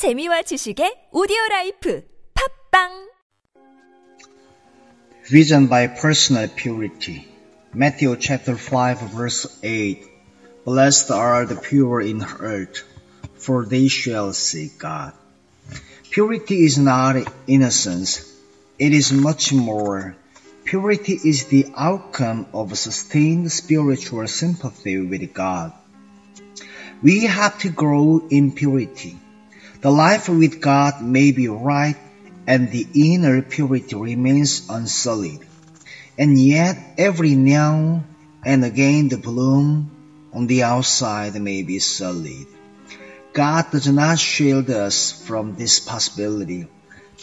재미와 지식의 오디오 라이프 팝빵 Vision by personal purity. Matthew chapter 5 verse 8. Blessed are the pure in heart, for they shall see God. Purity is not innocence. It is much more. Purity is the outcome of sustained spiritual sympathy with God. We have to grow in purity. The life with God may be right and the inner purity remains unsullied. And yet every now and again the bloom on the outside may be sullied. God does not shield us from this possibility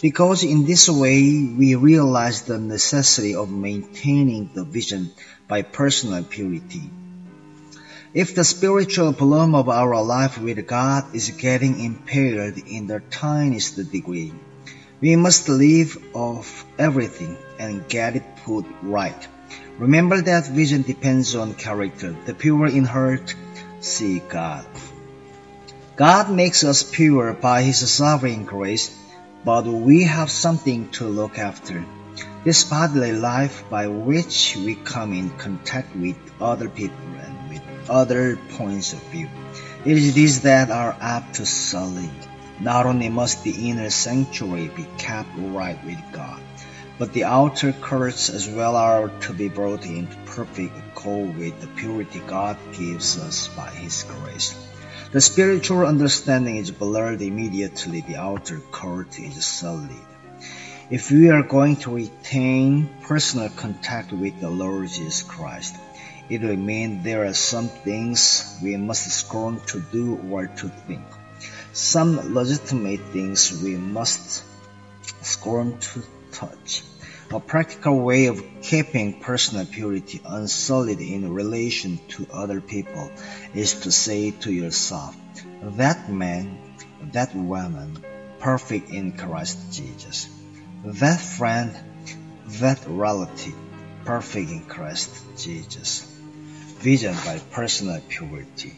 because in this way we realize the necessity of maintaining the vision by personal purity. If the spiritual bloom of our life with God is getting impaired in the tiniest degree, we must leave off everything and get it put right. Remember that vision depends on character. The pure in heart see God. God makes us pure by His sovereign grace, but we have something to look after. This bodily life by which we come in contact with other people and with other points of view. It is these that are apt to sully. Not only must the inner sanctuary be kept right with God, but the outer courts as well are to be brought into perfect accord with the purity God gives us by His grace. The spiritual understanding is blurred immediately the outer court is sullied. If we are going to retain personal contact with the Lord Jesus Christ, it will mean there are some things we must scorn to do or to think. Some legitimate things we must scorn to touch. A practical way of keeping personal purity unsullied in relation to other people is to say to yourself, that man, that woman, perfect in Christ Jesus. That friend, that relative, perfect in Christ Jesus. Vision by personal purity.